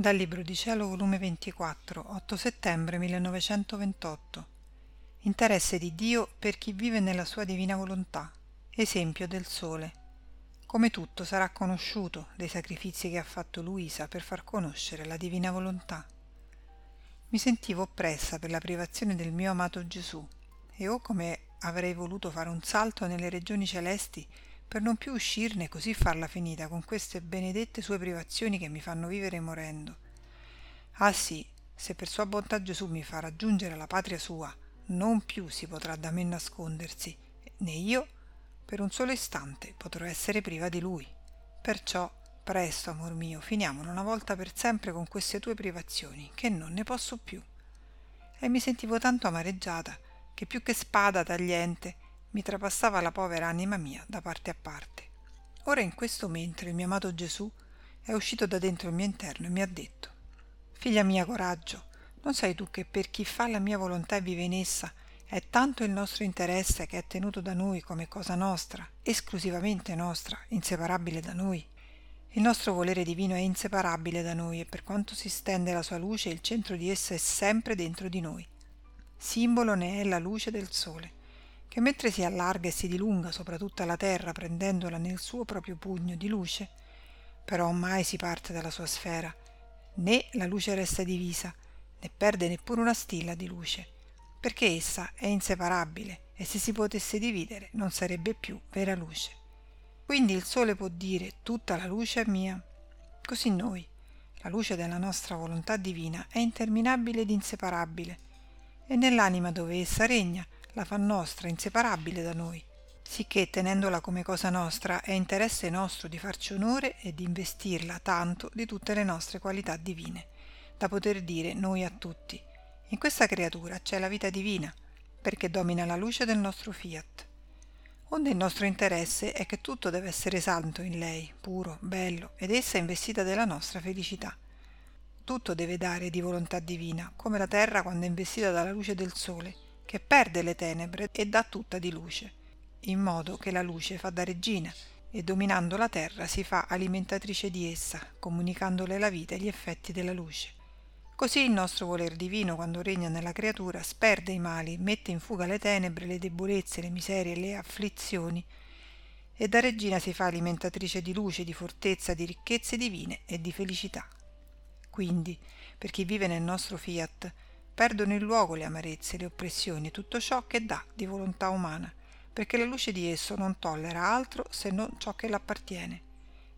Dal Libro di Cielo, volume 24, 8 settembre 1928. Interesse di Dio per chi vive nella sua divina volontà. Esempio del Sole. Come tutto sarà conosciuto dei sacrifici che ha fatto Luisa per far conoscere la divina volontà. Mi sentivo oppressa per la privazione del mio amato Gesù e oh come avrei voluto fare un salto nelle regioni celesti per non più uscirne e così farla finita con queste benedette sue privazioni che mi fanno vivere morendo. Ah sì, se per sua bontà Gesù mi fa raggiungere la patria sua, non più si potrà da me nascondersi, né io, per un solo istante, potrò essere priva di lui. Perciò, presto, amor mio, finiamola una volta per sempre con queste tue privazioni, che non ne posso più. E mi sentivo tanto amareggiata che più che spada tagliente mi trapassava la povera anima mia da parte a parte. Ora in questo mentre il mio amato Gesù è uscito da dentro il mio interno e mi ha detto Figlia mia, coraggio, non sai tu che per chi fa la mia volontà e vive in essa è tanto il nostro interesse che è tenuto da noi come cosa nostra, esclusivamente nostra, inseparabile da noi? Il nostro volere divino è inseparabile da noi e per quanto si stende la sua luce il centro di esso è sempre dentro di noi. Simbolo ne è la luce del sole che mentre si allarga e si dilunga sopra tutta la terra prendendola nel suo proprio pugno di luce, però mai si parte dalla sua sfera, né la luce resta divisa, né perde neppure una stilla di luce, perché essa è inseparabile e se si potesse dividere non sarebbe più vera luce. Quindi il sole può dire tutta la luce è mia. Così noi, la luce della nostra volontà divina, è interminabile ed inseparabile, e nell'anima dove essa regna, la fa nostra, inseparabile da noi, sicché tenendola come cosa nostra è interesse nostro di farci onore e di investirla tanto di tutte le nostre qualità divine, da poter dire noi a tutti, in questa creatura c'è la vita divina, perché domina la luce del nostro fiat. Onde il nostro interesse è che tutto deve essere santo in lei, puro, bello, ed essa è investita della nostra felicità. Tutto deve dare di volontà divina, come la terra quando è investita dalla luce del sole, che perde le tenebre e dà tutta di luce, in modo che la luce fa da regina e dominando la terra si fa alimentatrice di essa, comunicandole la vita e gli effetti della luce. Così il nostro voler divino, quando regna nella creatura, sperde i mali, mette in fuga le tenebre, le debolezze, le miserie, le afflizioni, e da regina si fa alimentatrice di luce, di fortezza, di ricchezze divine e di felicità. Quindi, per chi vive nel nostro fiat, perdono il luogo le amarezze, le oppressioni tutto ciò che dà di volontà umana, perché la luce di esso non tollera altro se non ciò che l'appartiene.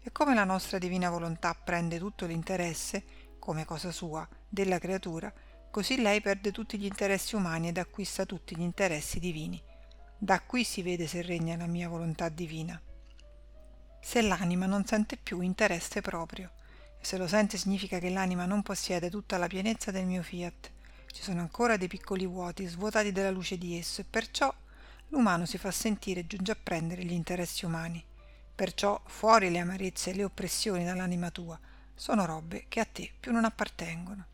E come la nostra divina volontà prende tutto l'interesse, come cosa sua, della creatura, così lei perde tutti gli interessi umani ed acquista tutti gli interessi divini. Da qui si vede se regna la mia volontà divina. Se l'anima non sente più interesse proprio, se lo sente significa che l'anima non possiede tutta la pienezza del mio fiat, ci sono ancora dei piccoli vuoti svuotati della luce di esso e perciò l'umano si fa sentire e giunge a prendere gli interessi umani. Perciò fuori le amarezze e le oppressioni dall'anima tua sono robe che a te più non appartengono.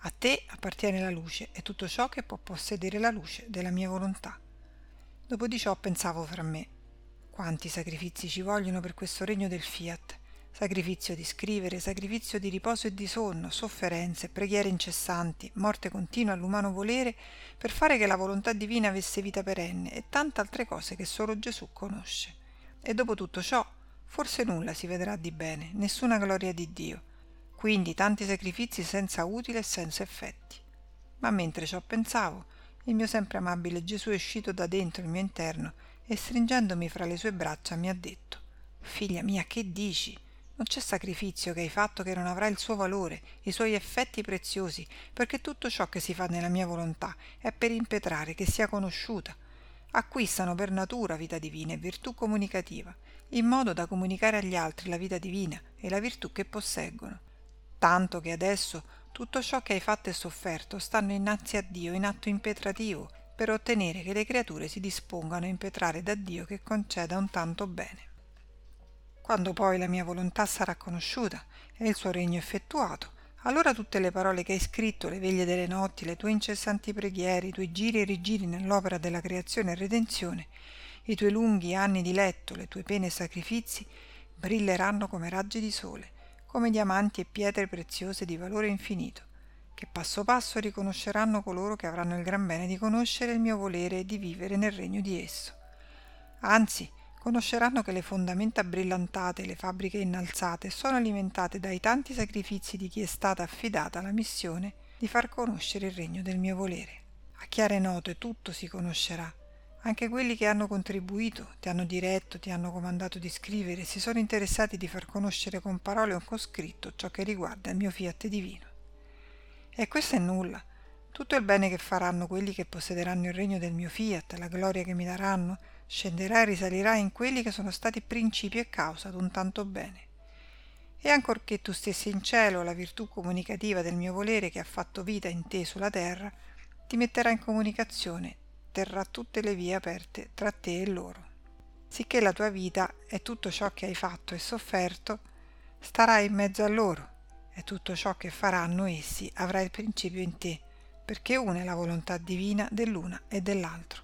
A te appartiene la luce e tutto ciò che può possedere la luce della mia volontà. Dopo di ciò pensavo fra me, quanti sacrifici ci vogliono per questo regno del fiat, sacrificio di scrivere, sacrificio di riposo e di sonno, sofferenze, preghiere incessanti, morte continua all'umano volere per fare che la volontà divina avesse vita perenne e tante altre cose che solo Gesù conosce. E dopo tutto ciò, forse nulla si vedrà di bene, nessuna gloria di Dio. Quindi tanti sacrifici senza utile e senza effetti. Ma mentre ciò pensavo, il mio sempre amabile Gesù è uscito da dentro il mio interno e stringendomi fra le sue braccia mi ha detto Figlia mia, che dici? Non c'è sacrificio che hai fatto che non avrà il suo valore, i suoi effetti preziosi, perché tutto ciò che si fa nella mia volontà è per impetrare che sia conosciuta. Acquistano per natura vita divina e virtù comunicativa, in modo da comunicare agli altri la vita divina e la virtù che posseggono. Tanto che adesso tutto ciò che hai fatto e sofferto stanno innanzi a Dio in atto impetrativo, per ottenere che le creature si dispongano a impetrare da Dio che conceda un tanto bene. Quando poi la mia volontà sarà conosciuta e il suo regno effettuato, allora tutte le parole che hai scritto, le veglie delle notti, le tue incessanti preghiere, i tuoi giri e rigiri nell'opera della creazione e redenzione, i tuoi lunghi anni di letto, le tue pene e sacrifici, brilleranno come raggi di sole, come diamanti e pietre preziose di valore infinito, che passo passo riconosceranno coloro che avranno il gran bene di conoscere il mio volere e di vivere nel regno di esso. Anzi, conosceranno che le fondamenta brillantate e le fabbriche innalzate sono alimentate dai tanti sacrifici di chi è stata affidata la missione di far conoscere il regno del mio volere. A chiare note tutto si conoscerà. Anche quelli che hanno contribuito, ti hanno diretto, ti hanno comandato di scrivere, si sono interessati di far conoscere con parole o con scritto ciò che riguarda il mio fiat divino. E questo è nulla. Tutto il bene che faranno quelli che possederanno il regno del mio fiat, la gloria che mi daranno, scenderà e risalirà in quelli che sono stati principio e causa d'un tanto bene. E ancorché tu stessi in cielo, la virtù comunicativa del mio volere che ha fatto vita in te sulla terra, ti metterà in comunicazione, terrà tutte le vie aperte tra te e loro. Sicché la tua vita e tutto ciò che hai fatto e sofferto starà in mezzo a loro e tutto ciò che faranno essi avrà il principio in te, perché una è la volontà divina dell'una e dell'altro.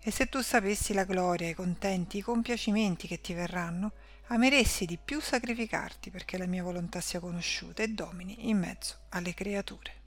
E se tu sapessi la gloria, i contenti, i compiacimenti che ti verranno, ameresti di più sacrificarti perché la mia volontà sia conosciuta e domini in mezzo alle creature.